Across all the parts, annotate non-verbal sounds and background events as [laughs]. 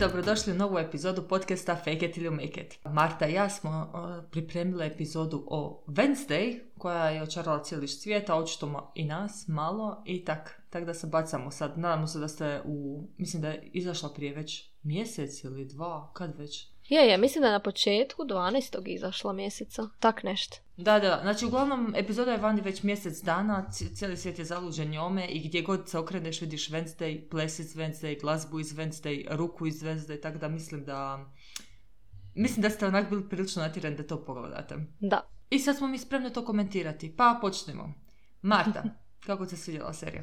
dobrodošli u novu epizodu podcasta Fake it ili make it. Marta i ja smo pripremile epizodu o Wednesday, koja je očarala cijeli svijet, a očito i nas malo i tak, tak da se bacamo sad. Nadamo se da ste u, mislim da je izašla prije već mjesec ili dva, kad već? Je, je, mislim da je na početku 12. izašla mjeseca, tak nešto. Da, da, znači uglavnom epizoda je vani već mjesec dana, cijeli svijet je zaluđen njome i gdje god se okreneš vidiš Wednesday, ples iz Wednesday, glazbu iz Wednesday, ruku iz Wednesday, tako da mislim da... Mislim da ste onak bili prilično natjerani da to pogledate. Da. I sad smo mi spremni to komentirati, pa počnemo. Marta, [laughs] kako se svidjela serija?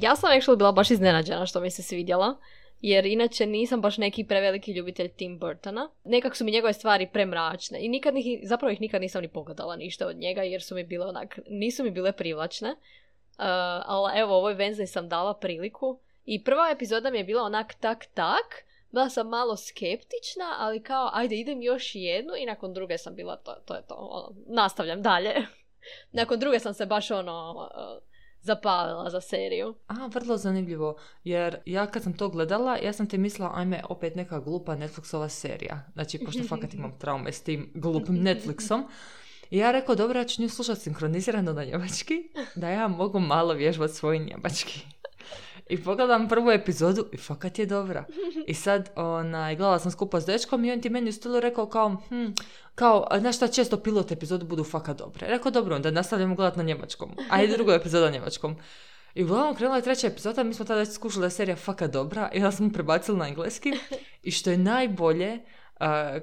ja sam actually bila baš iznenađena što mi se svidjela jer inače nisam baš neki preveliki ljubitelj Tim Burtona. Nekak su mi njegove stvari premračne i nikad ih, zapravo ih nikad nisam ni pogledala ništa od njega jer su mi bile onak, nisu mi bile privlačne. Uh, ali evo, ovoj Wednesday sam dala priliku i prva epizoda mi je bila onak tak tak, bila sam malo skeptična, ali kao, ajde, idem još jednu i nakon druge sam bila, to, to je to, ono, nastavljam dalje. [laughs] nakon druge sam se baš ono, uh, zapalila za seriju. A, vrlo zanimljivo, jer ja kad sam to gledala, ja sam ti mislila, ajme, opet neka glupa Netflixova serija. Znači, pošto [laughs] fakat imam traume s tim glupim Netflixom. I ja rekao, dobro, ja ću nju slušati sinkronizirano na njemački, da ja mogu malo vježbati svoj njemački. I pogledam prvu epizodu i fakat je dobra. I sad, onaj, gledala sam skupa s dečkom i on ti meni u stilu rekao kao, hm, kao, znaš šta, često pilot epizodu budu fakat dobre. Rekao, dobro, onda nastavljamo gledati na njemačkom. A i druga epizoda njemačkom. I uglavnom krenula je treća epizoda, mi smo tada skušali da je serija fakat dobra i onda smo prebacili na engleski. I što je najbolje,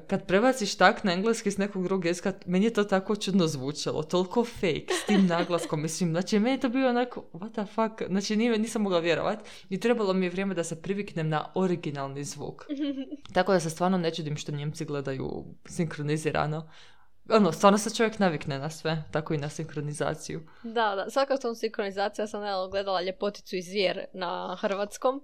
kad prebaciš tak na engleski s nekog drugog jezika, meni je to tako čudno zvučalo, toliko fake s tim naglaskom, mislim, znači meni je to bio onako, what the fuck, znači nije, nisam mogla vjerovat i trebalo mi je vrijeme da se priviknem na originalni zvuk. [laughs] tako da se stvarno ne čudim što Njemci gledaju sinkronizirano. Ono, stvarno se čovjek navikne na sve, tako i na sinkronizaciju. Da, da, svaka tom sinkronizacija sam gledala ljepoticu iz zvijer na hrvatskom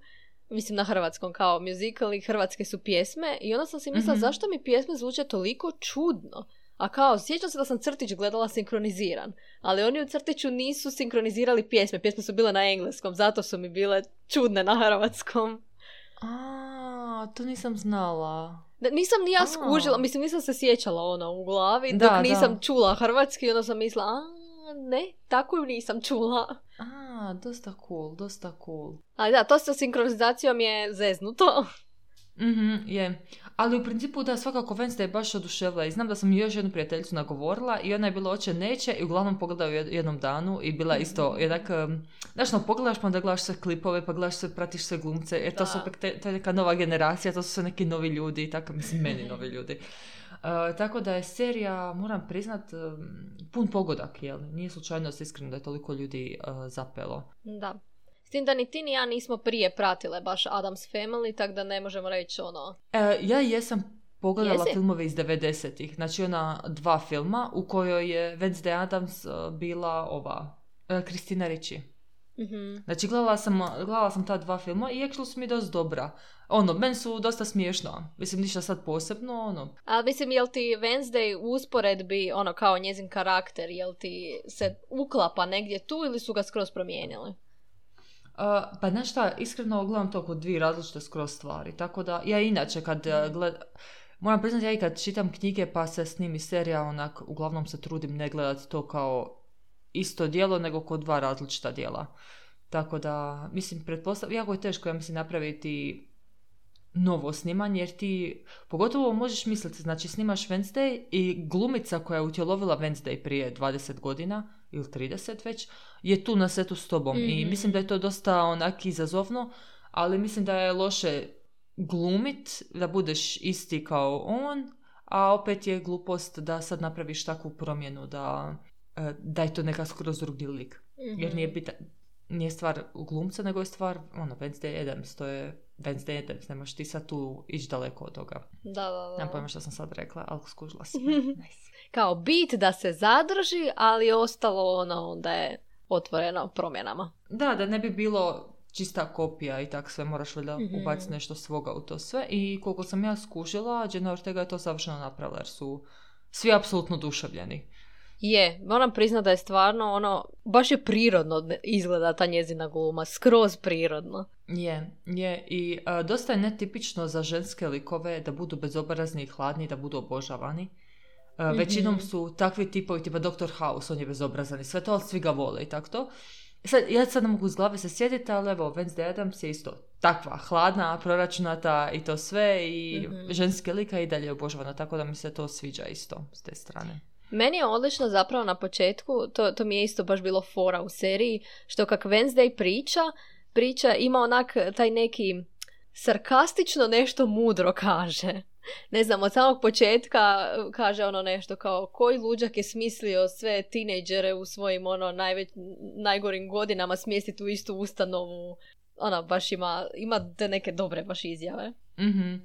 mislim na hrvatskom kao musical i hrvatske su pjesme i onda sam si mislila mm zašto mi pjesme zvuče toliko čudno. A kao, sjećam se da sam crtić gledala sinkroniziran, ali oni u crtiću nisu sinkronizirali pjesme, pjesme su bile na engleskom, zato su mi bile čudne na hrvatskom. A, to nisam znala. Da, nisam ni ja skužila, mislim nisam se sjećala ono u glavi, dok nisam čula hrvatski, onda sam mislila, a ne, tako ju nisam čula. A, dosta cool, dosta cool. Ali da, to sa sinkronizacijom je zeznuto. Mhm, je. Ali u principu da svakako Wednesday je baš oduševila i znam da sam još jednu prijateljicu nagovorila i ona je bila oče neće i uglavnom pogledao jednom danu i bila isto jednak, znaš no, pogledaš pa onda gledaš sve klipove pa gledaš sve, pratiš sve glumce jer to su opet te, te neka nova generacija, to su sve neki novi ljudi i tako, mislim meni [laughs] novi ljudi. Uh, tako da je serija, moram priznat, pun pogodak, jel? Nije slučajno iskreno da je toliko ljudi uh, zapelo. Da. S tim da ni ti ni ja nismo prije pratile baš Adams Family, tako da ne možemo reći ono... E, ja jesam pogledala filmove iz 90-ih. Znači ona dva filma u kojoj je Wednesday Adams bila ova, Kristina Ricci. Mm-hmm. Znači gledala sam, gledala sam ta dva filma i actually su mi dosta dobra. Ono, meni su dosta smiješna. Mislim, ništa sad posebno, ono. A mislim, jel ti Wednesday u usporedbi, ono, kao njezin karakter, jel ti se uklapa negdje tu ili su ga skroz promijenili? Uh, pa znaš šta, iskreno gledam to kod dvije različite skroz stvari. Tako da, ja inače kad uh, gled... Moram priznati, ja i kad čitam knjige pa se snimi serija, onak, uglavnom se trudim ne gledati to kao isto dijelo nego kod dva različita dijela. Tako da, mislim, pretpostavljam, jako je teško, ja mislim, napraviti novo snimanje, jer ti, pogotovo možeš misliti, znači snimaš Wednesday i glumica koja je utjelovila Wednesday prije 20 godina, ili 30 već, je tu na setu s tobom. I mhm. mislim da je to dosta onak izazovno, ali mislim da je loše glumit, da budeš isti kao on, a opet je glupost da sad napraviš takvu promjenu da da je to neka skroz drugi lik. Jer nije, mhm. bita, nije stvar glumca, nego je stvar ono, Wednesday Adams. To je Wednesday Adams. Ne možeš ti sad tu ići daleko od toga. Da, da, da. Nemam pojma što sam sad rekla, ali skužila sam. [laughs] nice. Kao bit da se zadrži, ali ostalo ono onda je otvoreno promjenama. Da, da ne bi bilo čista kopija i tak sve, moraš valjda mm-hmm. ubaciti nešto svoga u to sve. I koliko sam ja skužila, Jenna Ortega je to savršeno napravila jer su svi apsolutno duševljeni. Je, moram priznati da je stvarno ono, baš je prirodno izgleda ta njezina gluma, skroz prirodno. Je, je. I a, dosta je netipično za ženske likove da budu bezobrazni i hladni, da budu obožavani. A, Većinom Mhm. su takvi tipovi, tipa Dr. House, on je bezobrazan i sve to, ali svi ga vole i tako to. Sad, ja sad ne mogu iz glave se sjetiti, ali evo, Wednesday Adams je isto takva, hladna, proračunata i to sve i Mhm. ženske lika i dalje je obožavana, tako da mi se to sviđa isto s te strane. Meni je odlično zapravo na početku, to, to mi je isto baš bilo fora u seriji, što kak Wednesday priča, priča ima onak taj neki sarkastično nešto mudro [laughs] kaže. Ne znam, od samog početka uh, kaže ono nešto kao koji luđak je smislio sve tinejdžere u svojim ono najveć, najgorim godinama smjestiti u istu ustanovu. Ona baš ima, ima te neke dobre baš izjave. Mhm.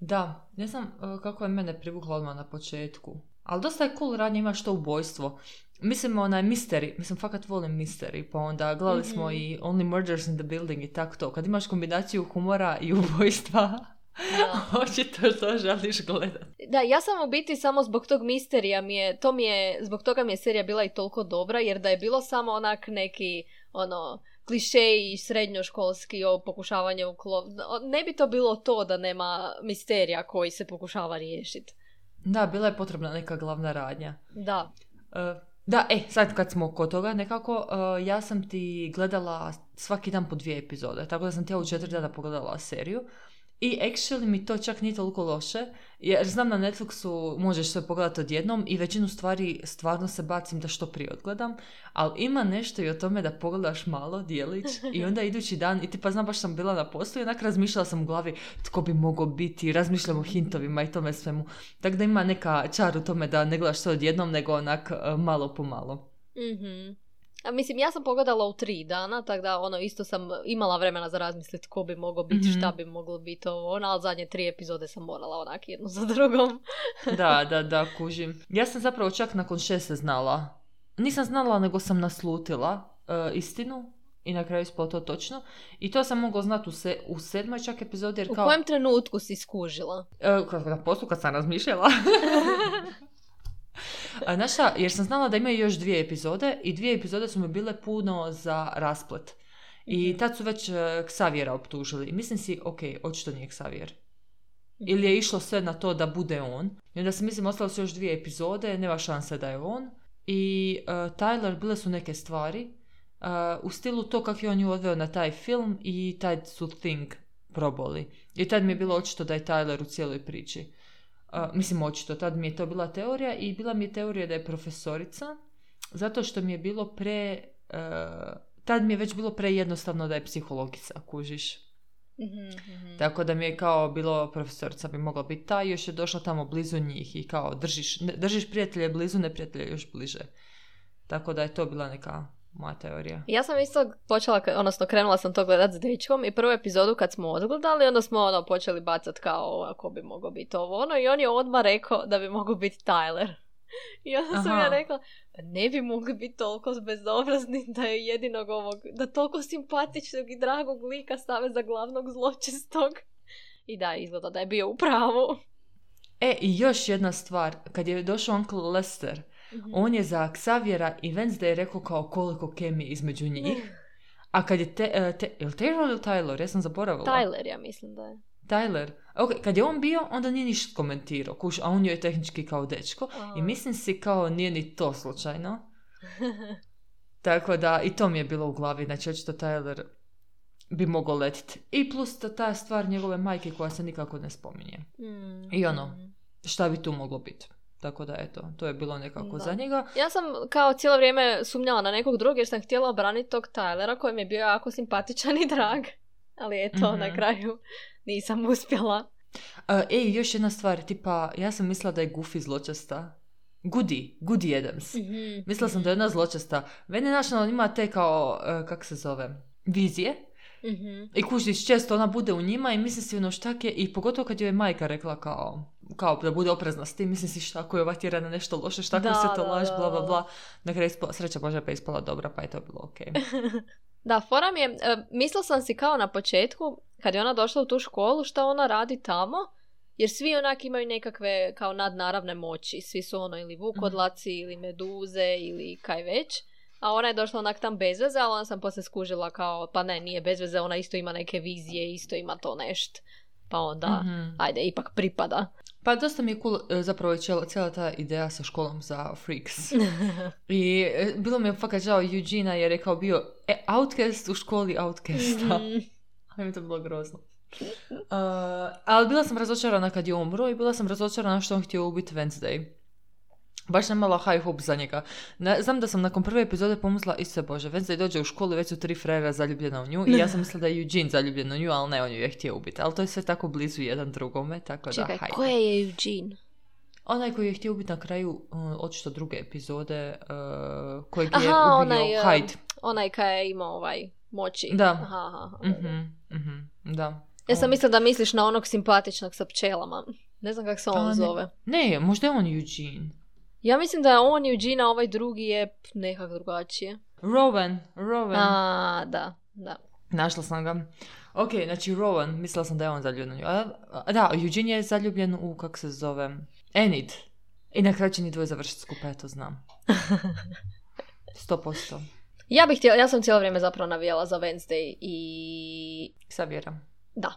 Da, ne znam e, kako je mene privuklo odmah na početku. Ali dosta je cool radnje, ima što ubojstvo. Mislim, onaj misteri, mislim, fakat volim misteri, pa onda gledali smo Mhm. i Only Murders in the Building i tak to. Kad imaš kombinaciju humora i ubojstva, Da. [laughs] očito to želiš gledat. Da, ja sam u biti samo zbog tog misterija mi je, to mi je, zbog toga mi je serija bila i toliko dobra, jer da je bilo samo onak neki, ono, klišeji srednjoškolski o pokušavanju uklov... Ne bi to bilo to da nema misterija koji se pokušava riješiti. Da, bila je potrebna neka glavna radnja. Da. E, da, e, sad kad smo kod toga nekako, e, ja sam ti gledala svaki dan po dvije epizode, tako da sam ti ja u četiri dana pogledala seriju. I actually mi to čak nije toliko loše, jer znam na Netflixu možeš sve pogledati odjednom i većinu stvari stvarno se bacim da što prije odgledam, ali ima nešto i o tome da pogledaš malo, dijelić, i [laughs] onda idući dan, i tipa znam baš sam bila na poslu i onak razmišljala sam u glavi tko bi mogao biti, razmišljam o hintovima i tome svemu. Tako da ima neka čar u tome da ne gledaš sve odjednom, nego onak e, malo po malo. Mhm. A mislim, ja sam pogledala u tri dana, tako da ono isto sam imala vremena za razmisliti ko bi mogao biti, Mhm. šta bi moglo biti ovo, ono, ali zadnje tri epizode sam morala onak jednu za drugom. [laughs] Da, da, da, kužim. Ja sam zapravo čak nakon šeste znala. Nisam znala, nego sam naslutila e, istinu i na kraju ispalo to točno. I to sam mogla znati u, se, u sedmoj čak epizodi, jer U kao... kojem trenutku si skužila? E, kad na poslu kad sam razmišljala. [laughs] A, Znaš šta, jer sam znala da imaju još dvije epizode i dvije epizode su mi bile puno za rasplet. I Mhm. tad su već uh, Ksavijera optužili. I mislim si, ok, očito nije Ksavijer. Ili je išlo sve na to da bude on. I onda se mislim, ostale su još dvije epizode, nema šanse da je on. I uh, Tyler, bile su neke stvari. uh, u stilu to kako je on nju odveo na taj film i taj su Thing proboli. I tad mi je bilo očito da je Tyler u cijeloj priči. Uh, mislim očito, tad mi je to bila teorija i bila mi je teorija da je profesorica, zato što mi je bilo pre... uh, tad mi je već bilo prejednostavno da je psihologica, kužiš. Mhm, mhm. Tako da mi je kao bilo profesorica bi mogla biti ta i još je došla tamo blizu njih i kao držiš, ne, držiš prijatelje blizu, neprijatelje još bliže. Tako da je to bila neka moja teorija. Ja sam isto počela, odnosno krenula sam to gledat s dečkom i prvu epizodu kad smo odgledali, onda smo ono počeli bacat kao ako bi mogao biti ovo ono i on je odmah rekao da bi mogao biti Tyler. [laughs] I onda sam Aha. ja rekla, "Pa ne bi mogli biti toliko bezobrazni da je jedinog ovog, da toliko simpatičnog i dragog lika stave za glavnog zločestog. I da, izgleda da je bio u pravu. E, i još jedna stvar, kad je došao Uncle Lester, Mhm. on je za Xaviera i Wednesday rekao kao koliko kemije između njih. A kad je te, e, te, je li Taylor ili Tyler? Ja sam zaboravila. Tyler, ja mislim da je. Tyler. Ok, kad je on bio, onda nije ništa komentirao, kuš, a on joj je tehnički kao dečko. Aha. I mislim si kao nije ni to slučajno. [laughs] Tako da, i to mi je bilo u glavi, znači očito Tyler bi mogao letiti. I plus ta, ta stvar njegove majke koja se nikako ne spominje. Mm, I ono. mm. Šta bi tu moglo biti? Tako da, eto, to je bilo nekako Da. za njega. Ja sam kao cijelo vrijeme sumnjala na nekog drugog jer sam htjela obraniti tog Tylera koji mi je bio jako simpatičan i drag. [laughs] Ali eto, Mhm. na kraju [laughs] nisam uspjela. Uh, ej, još jedna stvar, tipa, ja sam mislila da je Goofy zločasta. Goody, Goody Adams. Mislila sam da je ona zločasta. Mene National ima te kao, uh, kak se zove, vizije. Mhm. I kužiš, često ona bude u njima i misli si ono štak je, i pogotovo kad joj je majka rekla kao, kao da bude oprezna s tim, mislim si šta ako je ova tjera na nešto loše, šta ako se to laž, bla bla bla. Na kraju ispala, sreća Božja pa je ispala dobra, pa je to bilo ok. [laughs] Da, fora mi je, e, mislila sam si kao na početku, kad je ona došla u tu školu, šta ona radi tamo, jer svi onak imaju nekakve kao nadnaravne moći. Svi su ono ili vukodlaci ili meduze ili kaj već. A ona je došla onak tam bez veze, ali onda sam poslije skužila kao, pa ne, nije bez veze, ona isto ima neke vizije, isto ima to nešto. Pa onda, Mhm. ajde, ipak pripada. Pa dosta mi je cool e, zapravo cijela, cijela ta ideja sa školom za freaks. [laughs] I e, bilo mi je fakat žao Eugena jer je kao bio e, outcast u školi outcasta. Mhm. [laughs] Ali mi je to bilo grozno. Uh, ali bila sam razočarana kad je umro i bila sam razočarana što on htio ubiti Wednesday. Baš sam imala high hope za njega. Na- znam da sam nakon prve epizode pomislila, ise bože, Wednesday dođe u školu, već su tri frera zaljubljena u nju i ja sam mislila da je Eugene zaljubljen u nju, ali ne, on ju je htio ubiti. Ali to je sve tako blizu jedan drugome, tako Čekaj, da hajde. ko je Eugene? Onaj koji je htio ubiti na kraju, uh, očito druge epizode, uh, kojeg je Aha, ubio onaj, uh, Hyde. Onaj kaj je imao ovaj moći. Da. Aha, aha. Mhm, mhm, da. Ja sam On- mislila da misliš na onog simpatičnog sa pčelama. Ne znam kako se on ne. zove. Ne, možda je on Eugene. Ja mislim da on Eugene, a ovaj drugi je nekak drugačije. Rowan, Rowan. A, da, da. Našla sam ga. Ok, znači Rowan, mislila sam da je on zaljubljen. A, a, da, Eugene je zaljubljen u, kak se zove, Enid. I na kraju će ni dvoje završiti skupa, ja to znam. [laughs] 100%. Ja bih htjela, ja sam cijelo vrijeme zapravo navijala za Wednesday i... Xaviera. Da,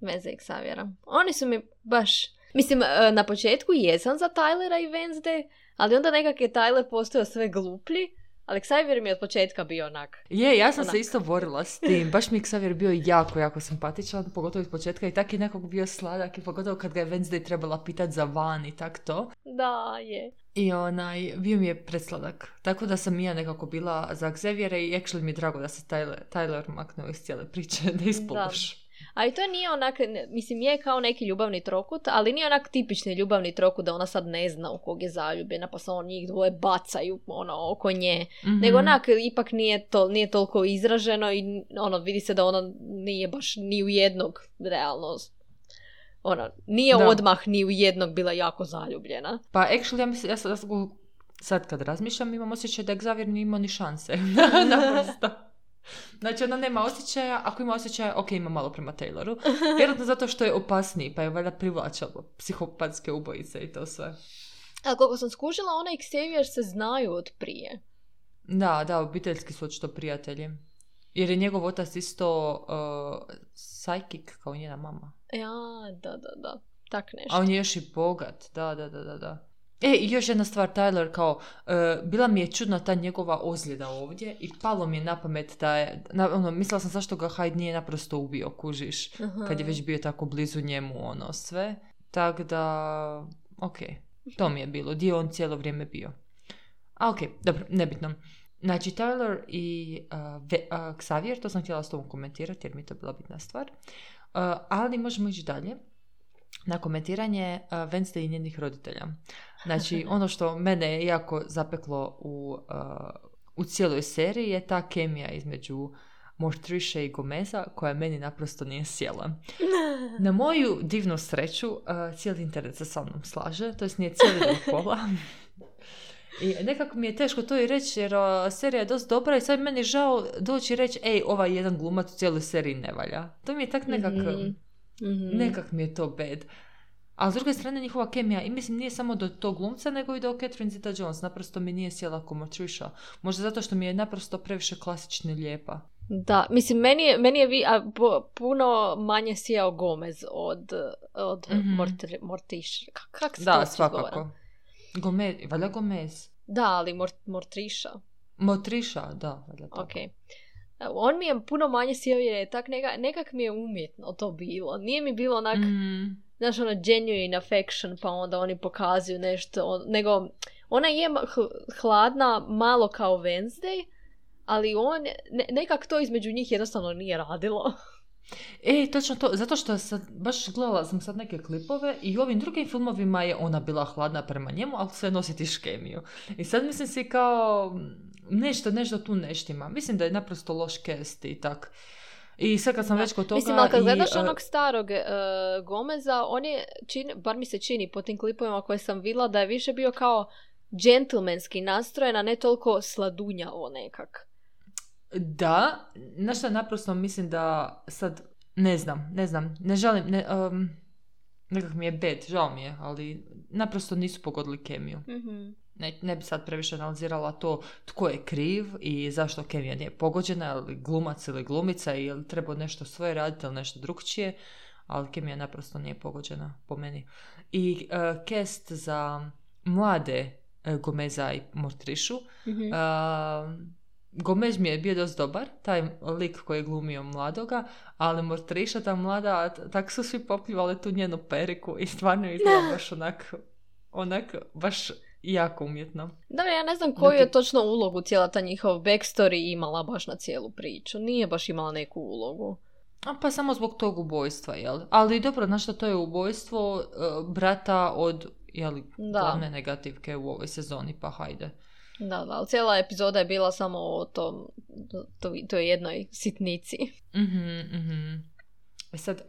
Wednesday i Xaviera. Oni su mi baš... Mislim, e, na početku jesam za Tylera i Wednesday, ali onda nekak je Tyler postao sve gluplji, ali Xavier mi je od početka bio onak. Je, ja sam Onak. se isto borila s tim. Baš mi je Xavier bio jako, jako simpatičan, pogotovo iz početka i tak je nekog bio sladak i pogotovo kad ga je Wednesday trebala pitat za van i tak to. Da, je. I onaj, bio mi je presladak. Tako da sam i ja nekako bila za Xaviera i actually mi je drago da se Tyler, Tyler maknuo iz cijele priče, [laughs] da ispoluš. A i to nije onak, mislim je kao neki ljubavni trokut, ali nije onak tipični ljubavni trokut da ona sad ne zna u kog je zaljubljena, pa se on njih dvoje bacaju ono, oko nje. Mhm. Nego onak, ipak nije, to, nije toliko izraženo i ono, vidi se da ona nije baš ni u jednog realno ono, nije Da. odmah ni u jednog bila jako zaljubljena. Pa actually, ja, mislim, ja sad, sad kad razmišljam, imam osjećaj da Xavier nije imao ni šanse. [laughs] [laughs] Naprosto. Znači, ona nema osjećaja, ako ima osjećaja, ok, ima malo prema Tayloru. [laughs] Vjerojatno zato što je opasniji, pa je valjda privlačalo psihopatske ubojice i to sve. A koliko sam skužila, ona i Xavier se znaju od prije. Da, da, obiteljski su očito prijatelji. Jer je njegov otac isto uh, psychic kao njena mama. Ja, da, da, da. Tak nešto. A on je još i bogat, da, da, da, da. da. E, i još jedna stvar, Tyler, kao, e, bila mi je čudna ta njegova ozljeda ovdje i palo mi je na pamet da je, na, ono, mislila sam zašto ga Hyde nije naprosto ubio, kužiš, Aha. kad je već bio tako blizu njemu, ono, sve. Tak da, ok, to mi je bilo, dio on cijelo vrijeme bio. A ok, dobro, nebitno. Znači, Tyler i uh, Ve- uh, Xavier, to sam htjela s tobom komentirati jer mi je to bila bitna stvar. Uh, ali možemo ići dalje na komentiranje uh, Wednesday i njenih roditelja. Znači, [laughs] ono što mene je jako zapeklo u, uh, u cijeloj seriji je ta kemija između Mortriše i Gomeza koja meni naprosto nije sjela. Na moju divnu sreću, uh, cijeli internet se sa mnom slaže, to jest nije cijeli do [laughs] pola. I nekako mi je teško to i reći jer uh, serija je dosta dobra i sad meni žao doći i reći ej, ovaj jedan glumac u cijeloj seriji ne valja. To mi je tak nekak, Mhm. Mhm. nekak mi je to bad. A s druge strane njihova kemija, i mislim nije samo do tog glumca, nego i do Catherine Zeta-Jones. Naprosto mi nije sjela kao Mortriša. Možda zato što mi je naprosto previše klasična i lijepa. Da, mislim, meni je, meni je vi, a, pu- puno manje sjeo Gomez od, od Mhm. Mortri- Mortiš. Ka- Kak se to Da, izgovara? svakako. Gomez, valjda Gomez. Da, ali Mort, Mortriša. Motriša, da, valjda tako. Ok. On mi je puno manje sjeo jer je tak neka, nekak mi je umjetno to bilo. Nije mi bilo onak, Mm, znaš, ono genuine affection, pa onda oni pokazuju nešto, nego ona je hladna malo kao Wednesday, ali on, ne, nekak to između njih jednostavno nije radilo. [laughs] E, točno to, zato što sad, baš gledala sam sad neke klipove i u ovim drugim filmovima je ona bila hladna prema njemu, ali sve nositi škemiju. I sad mislim si kao, nešto, nešto tu neštima. Mislim da je naprosto loš cast i tak. I sad kad sam već kod toga... Mislim, ali kad i, gledaš e, onog starog e, Gomeza, on je, čini, bar mi se čini po tim klipovima koje sam vidjela, da je više bio kao džentlmenski nastrojen, a ne toliko sladunjavo nekak. Da, znaš šta naprosto mislim da sad, ne znam, ne znam, ne želim, ne, um, nekak mi je bed, žao mi je, ali naprosto nisu pogodili kemiju. Mhm. Ne, ne bi sad previše analizirala to tko je kriv i zašto kemija nije pogođena, ili glumac ili glumica, ili treba nešto svoje raditi ili nešto drugčije, ali kemija naprosto nije pogođena po meni. I uh, cast za mlade uh, Gomeza i Mortrišu, Mhm. uh, Gomez mi je bio dosta dobar, taj lik koji je glumio mladoga, ali Mortriša, ta mlada, tak su svi popljivali tu njenu periku i stvarno je izgleda baš onak, onak, baš jako umjetno. Dobro, ja ne znam koju je točno ulogu cijela ta njihov backstory imala baš na cijelu priču. Nije baš imala neku ulogu. A pa samo zbog tog ubojstva, jel? Ali dobro, znaš što to je ubojstvo e, brata od, jel, Da. glavne negativke u ovoj sezoni, pa hajde. Da, da, ali cijela epizoda je bila samo o tom, to, toj jednoj sitnici. Mhm, mhm. E sad, e,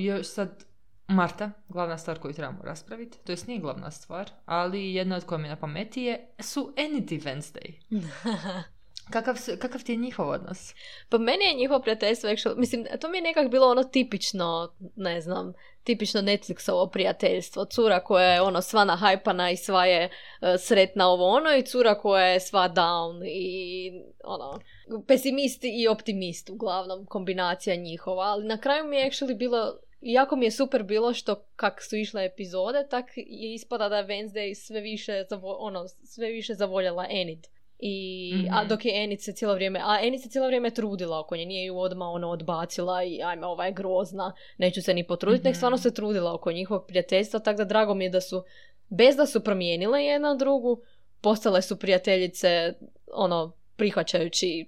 još sad, Marta, glavna stvar koju trebamo raspraviti, to jest nije glavna stvar, ali jedna od koja mi je na pameti je, su Anyty Wednesday. [laughs] Kakav, su- kakav ti je njihov odnos? Pa meni je njihovo prijateljstvo, actually, mislim, to mi je nekak bilo ono tipično, ne znam, tipično Netflixovo prijateljstvo. Cura koja je ono sva nahajpana i sva je e, sretna ovo ono i cura koja je sva down i ono, pesimist i optimist uglavnom, kombinacija njihova. Ali na kraju mi je actually bilo, jako mi je super bilo što kak su išle epizode, tak je ispada da je Wednesday sve više, zavo- ono, sve više zavoljela Enid. I, a Mhm. dok je Enid se cijelo vrijeme, a Enid se cijelo vrijeme trudila oko nje, nije ju odmah ono odbacila i ajme ova je grozna, neću se ni potruditi, nek Mhm. stvarno se trudila oko njihovog prijateljstva, tako da drago mi je da su, bez da su promijenile jedna drugu, postale su prijateljice, ono, prihvaćajući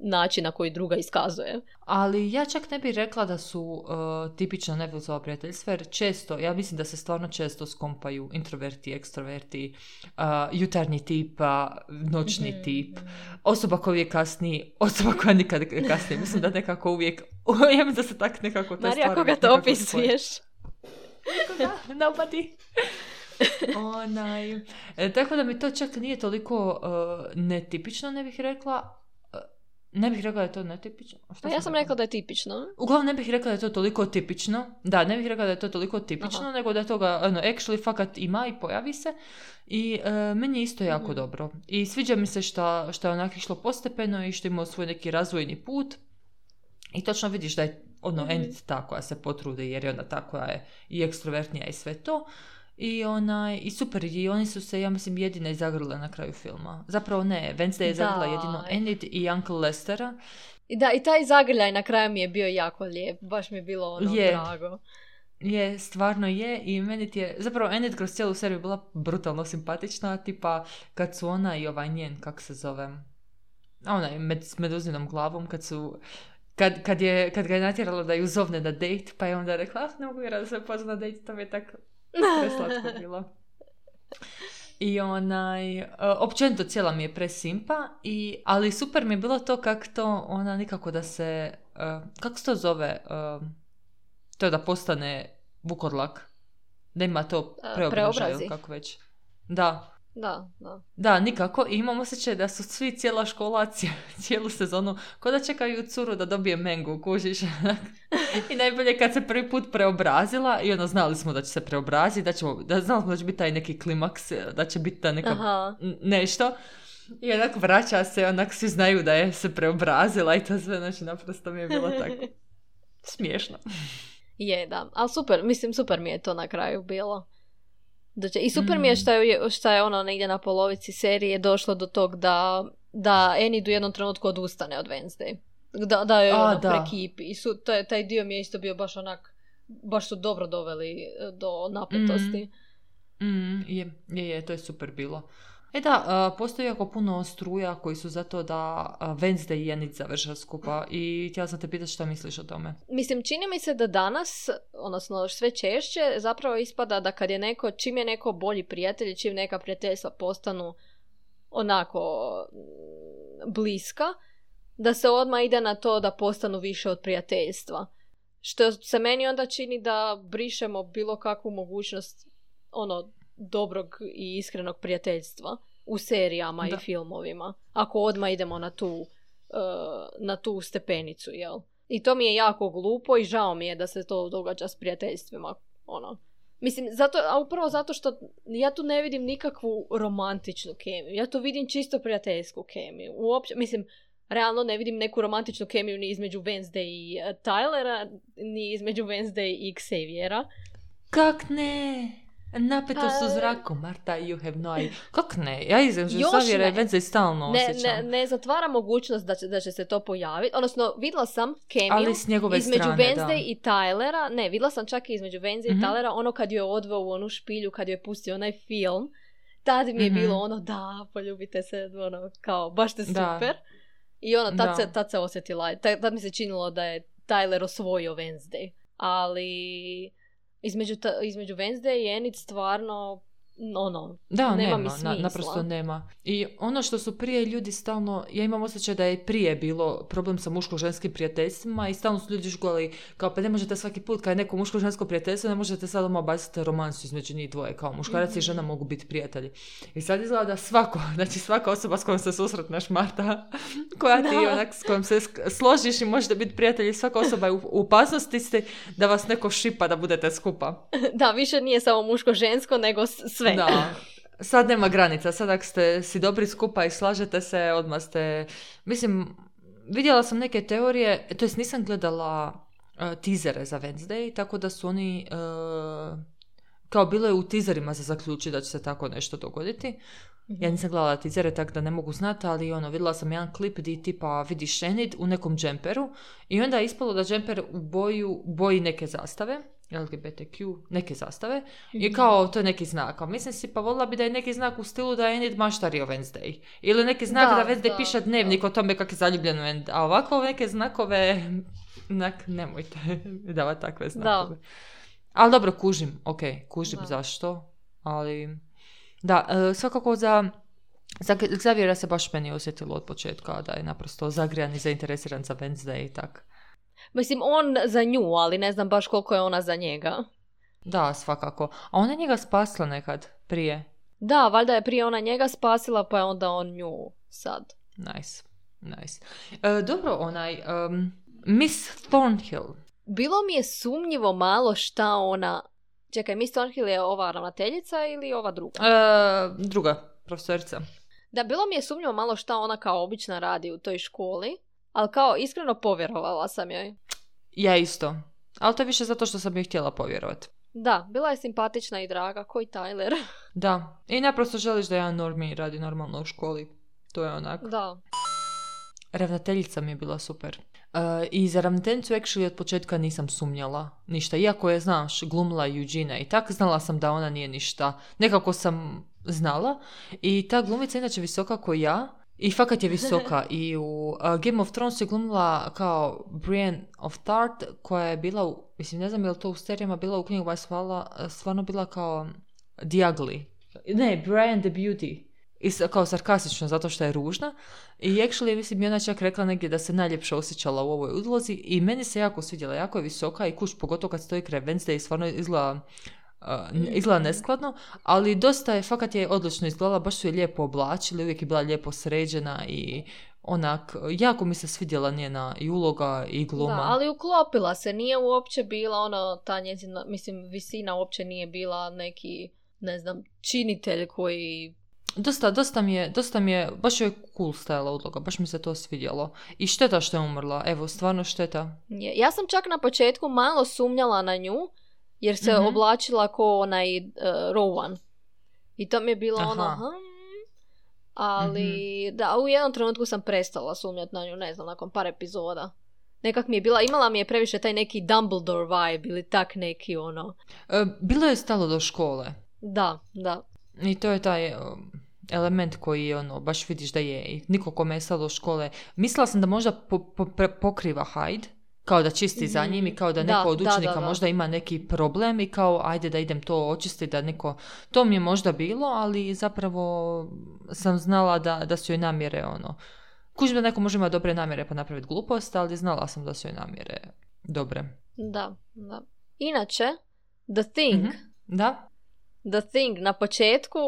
način na koji druga iskazuje. Ali ja čak ne bih rekla da su uh, tipično Netflixova prijateljstva, jer često, ja mislim da se stvarno često skompaju introverti, ekstroverti, uh, jutarnji tip, a noćni Mhm. tip, osoba koja uvijek kasni, [laughs] osoba koja nikad kasni. Mislim da nekako uvijek, [laughs] ja mislim da se tak nekako te Marija, koga to opisuješ? Nobody. [laughs] Onaj. E, tako da mi to čak nije toliko uh, netipično, ne bih rekla. Ne bih rekla da je to netipično. Šta Pa ja sam rekla da je tipično. Uglavnom ne bih rekla da je to toliko tipično. Da, ne bih rekla da je to toliko tipično, Aha. nego da toga ono, actually fakat ima i pojavi se. I e, meni je isto jako Mhm. dobro. I sviđa mi se što što je onak išlo postepeno i što ima svoj neki razvojni put. I točno vidiš da je ono. Enid ta koja se potrudi jer je ona ta koja je i ekstrovertnija i sve to. I onaj, i super, i oni su se, ja mislim, jedine izagrale na kraju filma. Zapravo ne, Wednesday je zagrla jedino Enid i Uncle Lestera. I da, i taj zagrljaj na kraju mi je bio jako lijep. Baš mi je bilo ono Je. drago. Je, stvarno je i meni ti je, zapravo Enid kroz cijelu seriju bila brutalno simpatična, tipa kad su ona i ovaj njen, kak se zove, a onaj med, s meduzinom glavom, kad su, kad, kad, je, kad ga je natjerala da ju zovne na dejt, pa je onda rekla, ah, ne mogu da se pozna na dejt, to mi je tako preslatko [laughs] bilo. I onaj, e, općenito cijela mi je presimpa, i, ali super mi je bilo to kak to ona nikako da se, e, kako se to zove, e, to da postane vukodlak, da ima to preobražaj kako već. Da, Da, da. da, nikako. I imam osjećaj da su svi cijela škola cije- cijelu sezonu ko da čekaju curu da dobije mengu, kužiš. [laughs] I najbolje kad se prvi put preobrazila i ono znali smo da će se preobraziti, da, ćemo, da znali smo da će biti taj neki klimaks, da će biti ta neka Aha. nešto. I onak vraća se, onak svi znaju da je se preobrazila i to sve, znači naprosto mi je bilo [laughs] tako smiješno. Je, da. Ali super, mislim, super mi je to na kraju bilo. Da će- I super mi je Mm. što je, što je ono negdje na polovici serije došlo do tog da, da Enid u jednom trenutku odustane od Wednesday. Da, da je ono da. prekipi. I su, taj, taj dio mi je isto bio baš onak, baš su dobro doveli e, do napetosti. Mm, je, je, je, to je super bilo. E da, a, postoji jako puno struja koji su za to da a, Wednesday i Enid završe skupa i htjela sam te pitati šta misliš o tome. Mislim, čini mi se da danas, odnosno sve češće, zapravo ispada da kad je neko, čim je neko bolji prijatelj, čim neka prijateljstva postanu onako mm, bliska, da se odmah ide na to da postanu više od prijateljstva. Što se meni onda čini da brišemo bilo kakvu mogućnost ono dobrog i iskrenog prijateljstva u serijama Da. i filmovima. Ako odmah idemo na tu, e, na tu stepenicu, jel? I to mi je jako glupo i žao mi je da se to događa s prijateljstvima. Ono, Mislim, zato, a upravo zato što ja tu ne vidim nikakvu romantičnu kemiju. Ja tu vidim čisto prijateljsku kemiju. Uopće, mislim, realno ne vidim neku romantičnu kemiju ni između Wednesday i uh, Tylera, ni između Wednesday i Xaviera. Kak ne? Napetost u Pa- zraku, Marta, you have no idea. Kak ne? Ja između Još Savjera i ne. Wednesday stalno Ne, osjećam. ne, ne zatvara mogućnost da će, da će se to pojaviti. Odnosno, vidjela sam kemiju između strane, Wednesday da. i Tylera. Ne, vidjela sam čak i između Wednesday Mhm. i Tylera ono kad joj je odveo u onu špilju, kad joj je pustio onaj film. Tad mi je Mhm. bilo ono, da, poljubite se, ono, kao, baš ste Da. super. I ono, tad, Da. se, tad se osjetila, tad, tad mi se činilo da je Tyler osvojio Wednesday. Ali između, ta, između Wednesday i Enid stvarno, ono, Da, nema nema, mi na- naprosto nema. I ono što su prije ljudi stalno, ja imam osjećaj da je prije bilo problem sa muško-ženskim prijateljstvima i stalno su ljudi žgoli kao pa ne možete svaki put kad je neko muško-žensko prijateljstvo, ne možete sad odmah baciti romansu između njih dvoje, kao muškarac i Mhm. žena mogu biti prijatelji. I sad izgleda da svako, [laughs] znači svaka osoba s kojom se susretneš, Marta, [laughs] koja ti Da. onak s kojom se složiš i možete biti prijatelji, svaka osoba je u, u opasnosti ste da vas neko šipa da budete skupa. [laughs] da, više nije samo muško-žensko, nego s- sve. Da. Sad nema granica, sad ako ste si dobri skupa i slažete se, odmah ste... Mislim, vidjela sam neke teorije, to jest nisam gledala uh, tizere za Wednesday, tako da su oni... uh, kao bilo je u tizerima za zaključiti da će se tako nešto dogoditi. Mhm. Ja nisam gledala tizere, tako da ne mogu znati, ali ono, vidjela sam jedan klip di tipa vidiš Enid u nekom džemperu i onda je ispalo da džemper u boju, boji neke zastave, LGBTQ, neke zastave, i kao to je neki znak. A mislim si pa volila bi da je neki znak u stilu da je Enid maštari o Wednesday. Ili neki znak da, Da, Wednesday da, piše dnevnik o tome kako je zaljubljen. A ovako neke znakove, nak, nemojte [laughs] davati takve znakove. Ali dobro, kužim, ok, kužim Da. zašto, ali... Da, e, svakako za... Za Xaviera se baš meni osjetilo od početka da je naprosto zagrijan i zainteresiran za Wednesday i tak. Mislim, on za nju, ali ne znam baš koliko je ona za njega. Da, svakako. A ona je njega spasla nekad prije. Da, valjda je prije ona njega spasila, pa je onda on nju sad. Nice, nice. E, dobro, onaj... em, Miss Thornhill. Bilo mi je sumnjivo malo šta ona... Čekaj, Miss Thornhill je ova ravnateljica ili ova druga? E, druga profesorica. Da, bilo mi je sumnjivo malo šta ona kao obična radi u toj školi, ali kao iskreno povjerovala sam joj. Ja isto. Ali to je više zato što sam joj htjela povjerovati. Da, bila je simpatična i draga, koji Tyler. [laughs] Da. I naprosto želiš da jedan normi radi normalno u školi. To je onak. da. Ravnateljica mi je bila super. E, I za ravnateljicu actually od početka nisam sumnjala ništa. Iako je, znaš, glumila Eugene i tak, znala sam da ona nije ništa. Nekako sam znala. I ta glumica inače visoka kao ja. I fakat je [laughs] visoka. I u a, Game of Thrones je glumila kao Brienne of Tart, koja je bila, u, mislim, ne znam je li to u serijama bila u knjigama, je stvarno, stvarno bila kao The Ugly. Ne, Brienne the Beauty. I kao sarkastično zato što je ružna. I actually, mislim, je ona čak rekla negdje da se najljepše osjećala u ovoj udlozi i meni se jako svidjela, jako je visoka i kuš, pogotovo kad stoji kraj Wednesday, stvarno izgleda, uh, izgleda neskladno, ali dosta je, fakat je odlično izgledala, baš su je lijepo oblačili, uvijek je bila lijepo sređena i onak, jako mi se svidjela njena i uloga i gluma. Da, ali uklopila se, nije uopće bila ono, ta njezina, mislim, visina uopće nije bila neki, ne znam, činitelj koji... Dosta, dosta mi je, dosta mi je, baš je cool stajala uloga, baš mi se to svidjelo. I šteta što je umrla, evo, stvarno šteta. Ja sam čak na početku malo sumnjala na nju, jer se Mhm. oblačila ko onaj uh, Rowan. I to mi je bilo ono, Aha. hm, ali da, u jednom trenutku sam prestala sumnjati na nju, ne znam, nakon par epizoda. Nekak mi je bila, imala mi je previše taj neki Dumbledore vibe ili tak neki ono. E, bilo je stalo do škole. Da, da. I to je taj um, element koji ono, baš vidiš da je. Niko kome je stalo do škole. Mislila sam da možda po- po- pokriva Hyde, kao da čisti za Mhm. njim i kao da Da, neko od da, učenika da, da. možda ima neki problem i kao ajde da idem to očistiti, da neko... To mi je možda bilo, ali zapravo sam znala da, da su joj namjere ono... Kužim da neko može imati dobre namjere pa napraviti glupost, ali znala sam da su joj namjere dobre. Da, da. Inače, The Thing, Mhm. Da? The Thing na početku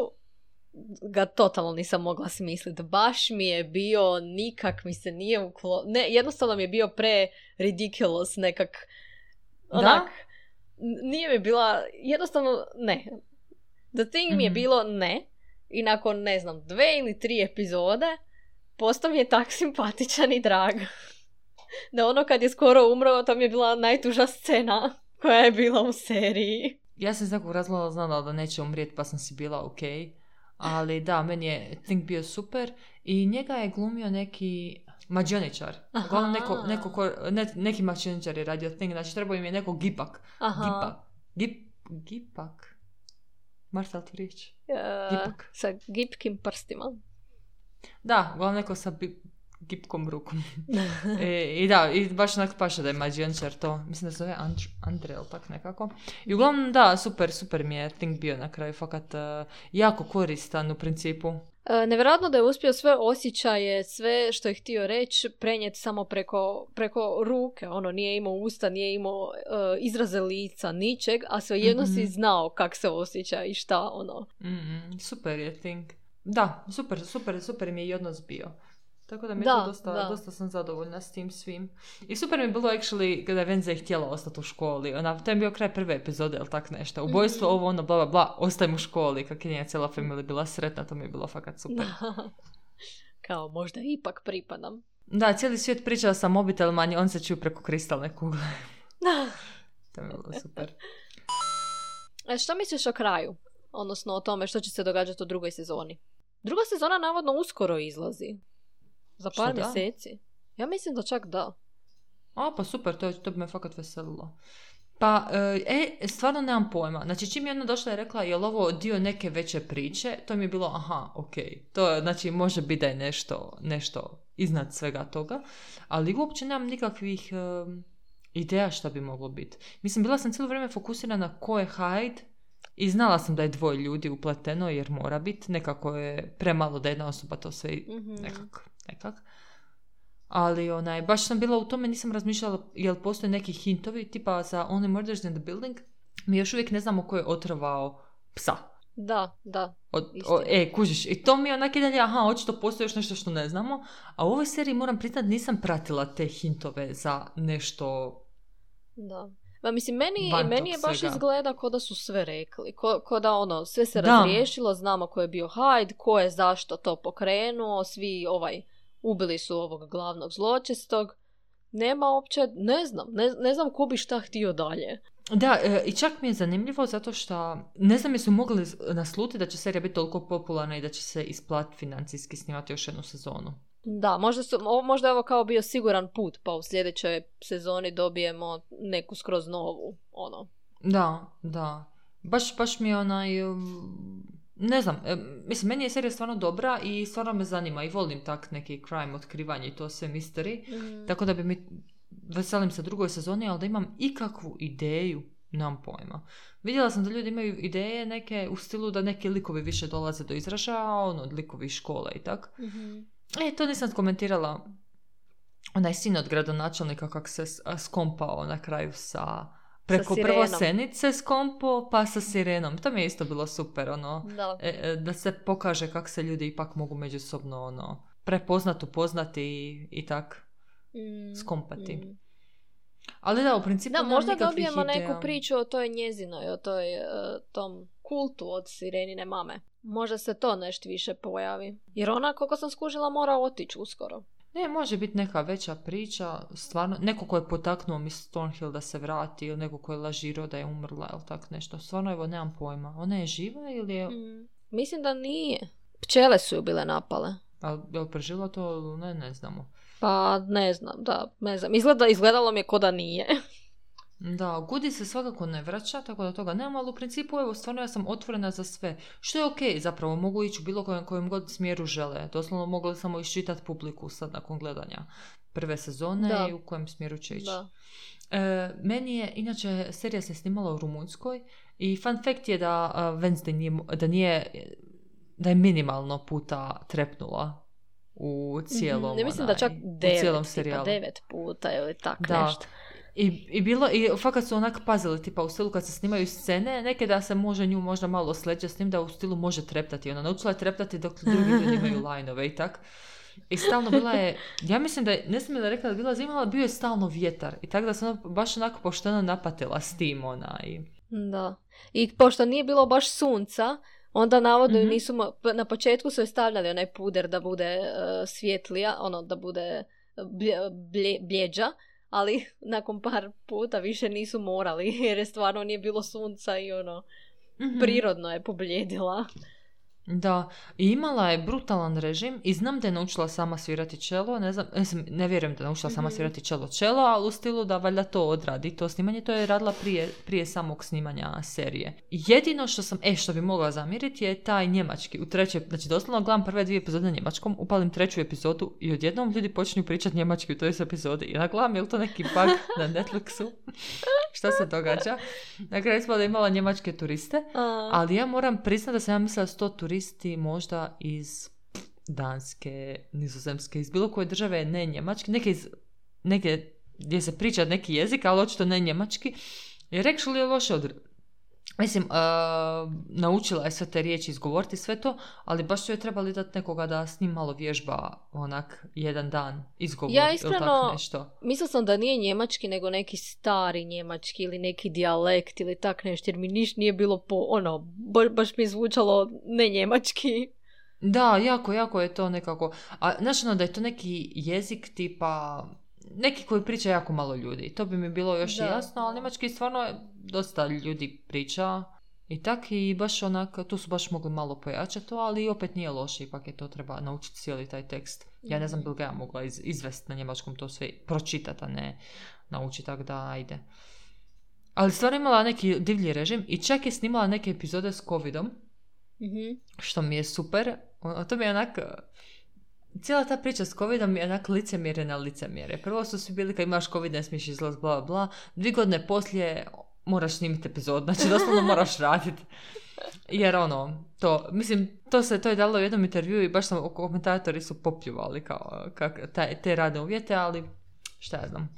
ga totalno nisam mogla smisliti. Baš mi je bio, nikak mi se nije uklo... Ne, jednostavno mi je bio pre ridiculous nekak... Da? Onak, N- Nije mi bila, jednostavno ne. The Thing mi je Mhm. bilo ne. I nakon, ne znam, dve ili tri epizode, postao mi je tak [laughs] simpatičan i drag. Da ono kad je skoro umro, to mi je bila najtuža scena koja je bila u seriji. Ja sam iz nekog razloga znala da neće umrijeti pa sam si bila ok. Ali da, meni je Think bio super i njega je glumio neki mađioničar. Uglavnom neko, neko ko, ne, neki mađioničar je radio Think, znači trebao im je neko gipak. Aha. Gipak. Gip, gipak. Marta, tu riječ? E, Gipak. sa gipkim prstima. Da, uglavnom neko sa bi- gipkom rukom. [laughs] E, I da, i baš onak paša da je mađioničar to. Mislim da se zove Andr- Andre ili tak nekako. I uglavnom da, super, super mi je Think bio na kraju. Fakat e, jako koristan u principu. E, Nevjerojatno da je uspio sve osjećaje, sve što je htio reći, prenijeti samo preko, preko ruke. Ono, nije imao usta, nije imao e, izraze lica, ničeg, a svejedno si Mhm. znao kak se osjeća i šta, ono. Mm, super je Think. Da, super, super, super mi je i odnos bio. Tako da mi je Da, to dosta, da. dosta sam zadovoljna s tim svim. I super mi je bilo actually kada je Wednesday htjela ostati u školi. Ona, to je bio kraj prve epizode ili tak nešto. Ubojstvo, Mhm. ovo, ono, bla, bla, bla, ostajem u školi. Kak je njena cijela familija bila sretna, to mi je bilo fakat super. [laughs] Kao, možda ipak pripadam. Da, cijeli svijet priča sa mobitelima, a on se čuju preko kristalne kugle. [laughs] to mi je bilo super. E, što misliš o kraju? Odnosno o tome što će se događati u drugoj sezoni? Druga sezona navodno uskoro izlazi. Za Što par mjeseci. Ja mislim da čak da. A, pa super, to, to bi me fakat veselilo. Pa, e, e, stvarno nemam pojma. Znači, čim je ona došla i rekla, je li ovo dio neke veće priče, to mi je bilo, aha, ok. To je, znači, može biti da je nešto, nešto iznad svega toga, ali uopće nemam nikakvih em, ideja šta bi moglo biti. Mislim, bila sam cijelo vrijeme fokusirana ko je Hyde i znala sam da je dvoje ljudi upleteno, jer mora biti. Nekako je premalo da jedna osoba to sve Mhm. nekak, nekak. Ali onaj, baš sam bila u tome, nisam razmišljala jel postoje neki hintovi, tipa za Only Murders in the Building. Mi još uvijek ne znamo ko je otrovao psa. Da, da. Od, o, e, kužiš, i to mi je onak i dalje, aha, očito postoji još nešto što ne znamo, a u ovoj seriji moram priznat nisam pratila te hintove za nešto, Da. Ma mislim, meni, meni je baš svega. izgleda ko da su sve rekli. Ko, ko da ono, sve se Da. razriješilo, znamo ko je bio Hyde, ko je zašto to pokrenuo, svi ovaj, ubili su ovog glavnog zločestog. Nema uopće, ne znam, ne, ne znam ko bi šta htio dalje. Da, e, i čak mi je zanimljivo zato što ne znam jesu mogli naslutiti da će serija biti toliko popularna i da će se isplatiti financijski snimati još jednu sezonu. Da, možda, su, o- možda je ovo kao bio siguran put, pa u sljedećoj sezoni dobijemo neku skroz novu, ono. Da, da. Baš, baš mi je onaj... um, Ne znam, e, mislim, meni je serija stvarno dobra i stvarno me zanima i volim tak neki crime, otkrivanje i to sve mystery. Tako da bi mi, veselim se drugoj sezoni, ali da imam ikakvu ideju, nemam pojma. Vidjela sam da ljudi imaju ideje neke u stilu da neki likovi više dolaze do izražaja, ono, od likovi škole i tak. Mhm. E, to nisam komentirala. Onaj sin od gradonačelnika kak se skompao na kraju sa... Preko prvo sirenom. Senice skompo, pa sa sirenom. To mi je isto bilo super, ono. Da. E, e, da se pokaže kako se ljudi ipak mogu međusobno, ono, prepoznat, upoznati i, i tak Mm, skompati. mm. Ali da, u principu Da, možda dobijemo neku ideja. priču o toj njezinoj, o toj, e, tom kultu od sirenine mame. Možda se to nešto više pojavi. Jer ona, koliko sam skužila, mora otići uskoro. Ne, može biti neka veća priča, stvarno, neko ko je potaknuo Miss Thornhill da se vrati ili neko ko je lažirao da je umrla ili tak nešto. Stvarno, evo, nemam pojma. Ona je živa ili je, Mm. Mislim da nije. Pčele su ju bile napale. ali je li preživjela to ne, ne znamo. Pa ne znam, da, ne znam. Izgleda, izgledalo mi je ko da nije. [laughs] Da, Gudi se svakako ne vraća, tako da toga nema, ali u principu, evo, stvarno ja sam otvorena za sve. Što je okej, zapravo, mogu ići u bilo kojem, kojem god smjeru žele. Doslovno mogu samo iščitati publiku sad nakon gledanja prve sezone Da. i u kojem smjeru će ići. Da. E, meni je, inače, serija se snimala u Rumunjskoj i fun fact je da a, Wednesday nije, da nije, da je minimalno puta trepnula u cijelom, Mhm, Ne mislim da čak onaj, u devet, cijelom tipa serijalu. devet puta ili tak Da. nešto. I, I bilo, i fakat su onak pazili, tipa u stilu kad se snimaju scene, neke da se može nju možda malo sleđa s tim da u stilu može treptati. Ona naučila je treptati dok drugi ljudi imaju [laughs] lajnove i tak. I stalno bila je, ja mislim da je, ne sam da rekla da bila zima, ali bio je stalno vjetar. I tako da sam ona baš onako pošteno napatila s tim ona i... Da. I pošto nije bilo baš sunca, onda navodno Mhm. nisu, na početku su je stavljali onaj puder da bude e, svjetlija, ono da bude blje- blje- bljeđa, ali [laughs] nakon par puta više nisu morali [laughs] jer je stvarno nije bilo sunca i ono, Mhm. prirodno je pobljedila. Da, i imala je brutalan režim i znam da je naučila sama svirati čelo, ne znam, ne vjerujem da je naučila sama Mhm. svirati čelo čelo, ali u stilu da valjda to odradi, to snimanje, to je radila prije, prije samog snimanja serije. Jedino što sam, e, što bi mogla zamjeriti je taj njemački, u trećoj, znači doslovno gledam prve dvije epizode na njemačkom, upalim treću epizodu i odjednom ljudi počinju pričati njemački u toj epizodi i ja gledam je li to neki bug na Netflixu, [laughs] šta se događa. Na kraju smo da imala njemačke turiste, ali ja moram priznati da sam ja mislila da su to turisti možda iz Danske, Nizozemske, iz bilo koje države, ne njemački, neke iz, neke gdje se priča neki jezik, ali očito ne njemački. Jer actually je loše od... Mislim, uh, naučila je sve te riječi izgovoriti, sve to, ali baš su joj trebali dati nekoga da s njim malo vježba onak jedan dan izgovor Ja ili iskreno- tak nešto. Mislila sam da nije njemački, nego neki stari njemački ili neki dijalekt ili tak nešto, jer mi niš nije bilo po, ono, ba- baš mi je zvučalo ne njemački. Da, jako, jako je to nekako... A znaš ono da je to neki jezik tipa... Neki koji priča jako malo ljudi. To bi mi bilo još Da. jasno, ali njemački stvarno dosta ljudi priča. I tak i baš onak, tu su baš mogli malo pojačati to, ali opet nije loše, ipak je to treba naučiti cijeli taj tekst. Ja ne znam bi li ga ja mogla iz, izvesti na njemačkom to sve, pročitati, a ne naučiti, tako da ajde. Ali stvarno imala neki divlji režim i čak je snimala neke epizode s covidom, Mhm. što mi je super. O, to mi je onak... Cijela ta priča s covidom je onak licemjerje na licemjerje. Prvo su svi bili kad imaš covid ne smiješ izlaz, bla bla. Dvi godine poslije moraš snimiti epizod, znači doslovno [laughs] moraš raditi. Jer ono, to, mislim, to se to je dalo u jednom intervju i baš sam, komentatori su popljuvali kao kak, taj, te radne uvjete, ali šta ja znam.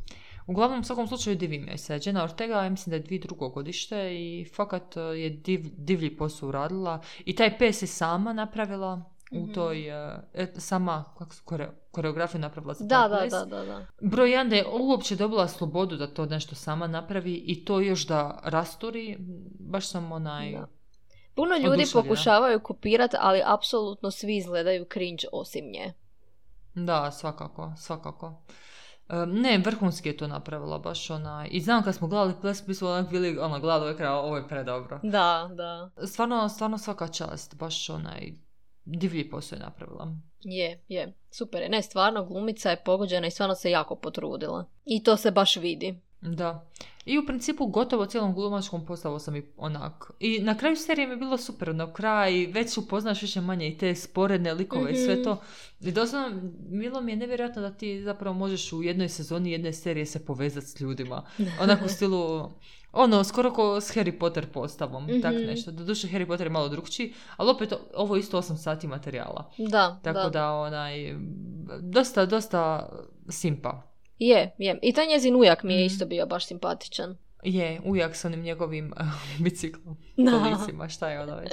Uglavnom, u svakom slučaju divim joj se. Jenna Ortega, ja mislim da je dvi drugo godište i fakat je div, divlji posao uradila. I taj pes je sama napravila u Mhm. toj, uh, e, sama kako su, kore, koreografiju napravila za Da, da, da, da, da. Broj jedan da je uopće dobila slobodu da to nešto sama napravi i to još da rasturi, baš sam onaj... Da. Puno ljudi pokušavaju kopirati, ali apsolutno svi izgledaju cringe osim nje. Da, svakako, svakako. E, ne, vrhunski je to napravila, baš ona. I znam kad smo gledali ples, mi smo onak bili, ono, gledali ovo je predobro. Da, da. Stvarno, stvarno svaka čast, baš onaj divlji posao je napravila. Je, je. Super je. Ne, stvarno glumica je pogođena i stvarno se jako potrudila. I to se baš vidi. Da. I u principu gotovo cijelom glumačkom postavu sam i onak. I na kraju serije mi je bilo super, na kraj već upoznaš više manje i te sporedne likove i sve Mhm. to. I doslovno, bilo mi je nevjerojatno da ti zapravo možeš u jednoj sezoni jedne serije se povezati s ljudima. [laughs] Onako u stilu, ono, skoro ko s Harry Potter postavom, tak Mhm. nešto. Doduše Harry Potter je malo drugčiji, ali opet ovo je isto 8 sati materijala. Da, Tako da. da, onaj, dosta, dosta simpa. Je, je. I taj njezin ujak mi je Mhm. isto bio baš simpatičan. Je, ujak s onim njegovim [laughs] biciklom, Da. kolicima, šta je ono već.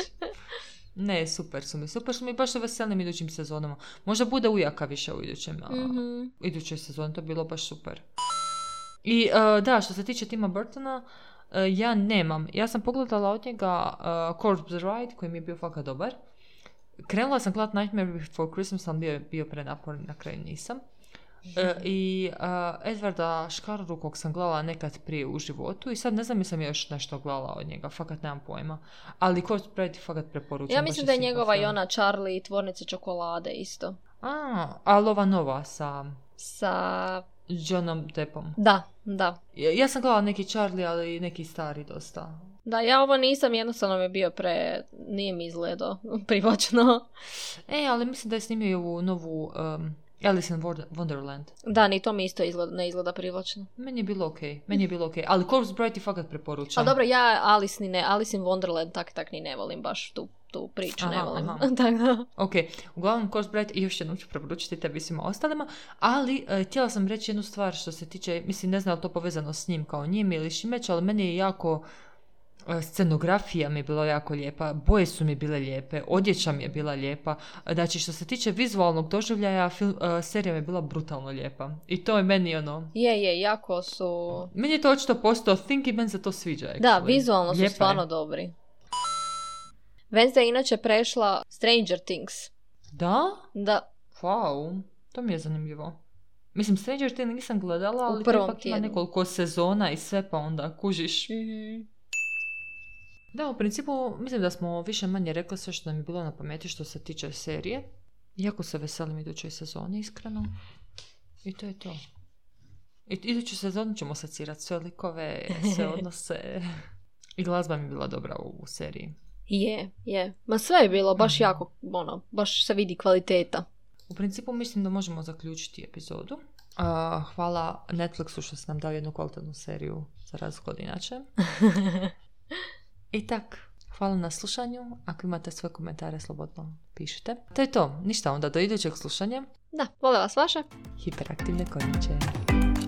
Ne, super su mi, super su mi, baš se veselim idućim sezonama. Možda bude ujaka više u idućem, a, Mhm. idućoj sezoni, to bi bilo baš super. I e, da, što se tiče Tima Burtona, ja nemam. Ja sam pogledala od njega uh, Corpse Ride, koji mi je bio fakat dobar. Krenula sam gledat Nightmare Before Christmas, ali bio bio prenaporan, na kraju nisam. E, I uh, Edvarda Škarorukog sam gledala nekad prije u životu i sad ne znam jesam još nešto gledala od njega, fakat nemam pojma. Ali Corpse Bride fakat preporučam. Ja mislim da je njegova i ona Charlie i tvornica čokolade isto. A, ali ova nova sa Sa... Johnom Deppom. Da, da. Ja, ja sam gledala neki Charlie, ali i neki stari dosta. Da, ja ovo nisam, jednostavno mi je bio pre... Nije mi izgledao [laughs] privlačno. E, ali mislim da je snimio i ovu novu um, Alice in Wonder- Wonderland. Da, ni to mi isto izgleda, ne izgleda privlačno. Meni je bilo ok, meni je bilo ok. Ali Corpse Bride ti fakat preporučam. Ali dobro, ja Alice, ni ne, Alice in Wonderland tak tak ni ne volim baš tu, tu priču, ne Aha, volim. aha. [laughs] tak da. Ok, uglavnom Corpse Bride i još jednom ću preporučiti tebi svima ostalima, ali e, htjela sam reći jednu stvar što se tiče, mislim ne znam li to povezano s njim kao njim ili Šimeć, ali meni je jako, scenografija mi je bila jako lijepa, boje su mi bile lijepe, odjeća mi je bila lijepa, znači što se tiče vizualnog doživljaja, film, e, serija mi je bila brutalno lijepa i to je meni ono, Je, je, jako su... meni je to očito postao think i meni se to sviđa. Da, actually. vizualno su Lijepa je. stvarno dobri. Wednesday je inače prešla Stranger Things. Da? Da, Wow, to mi je zanimljivo. Mislim, Stranger Things nisam gledala, ali ipak ima nekoliko sezona i sve, pa onda kužiš. Mhm. Da, u principu, mislim da smo više manje rekli sve što nam je bilo na pameti što se tiče serije. Jako se veselim idućoj sezoni, iskreno. I to je to. I iduću sezonu ćemo secirati sve likove, sve [laughs] odnose. I glazba mi je bila dobra u, u seriji. je, je. Ma sve je bilo baš Mhm. jako, ono, baš se vidi kvaliteta. U principu mislim da možemo zaključiti epizodu. A, hvala Netflixu što se nam dao jednu kvalitetnu seriju za razliku od inače. [laughs] I tak, hvala na slušanju. Ako imate svoje komentare, slobodno pišite. To je to. Ništa onda, do idućeg slušanja. Da, vole vas vaše. Hiperaktivne konjiće.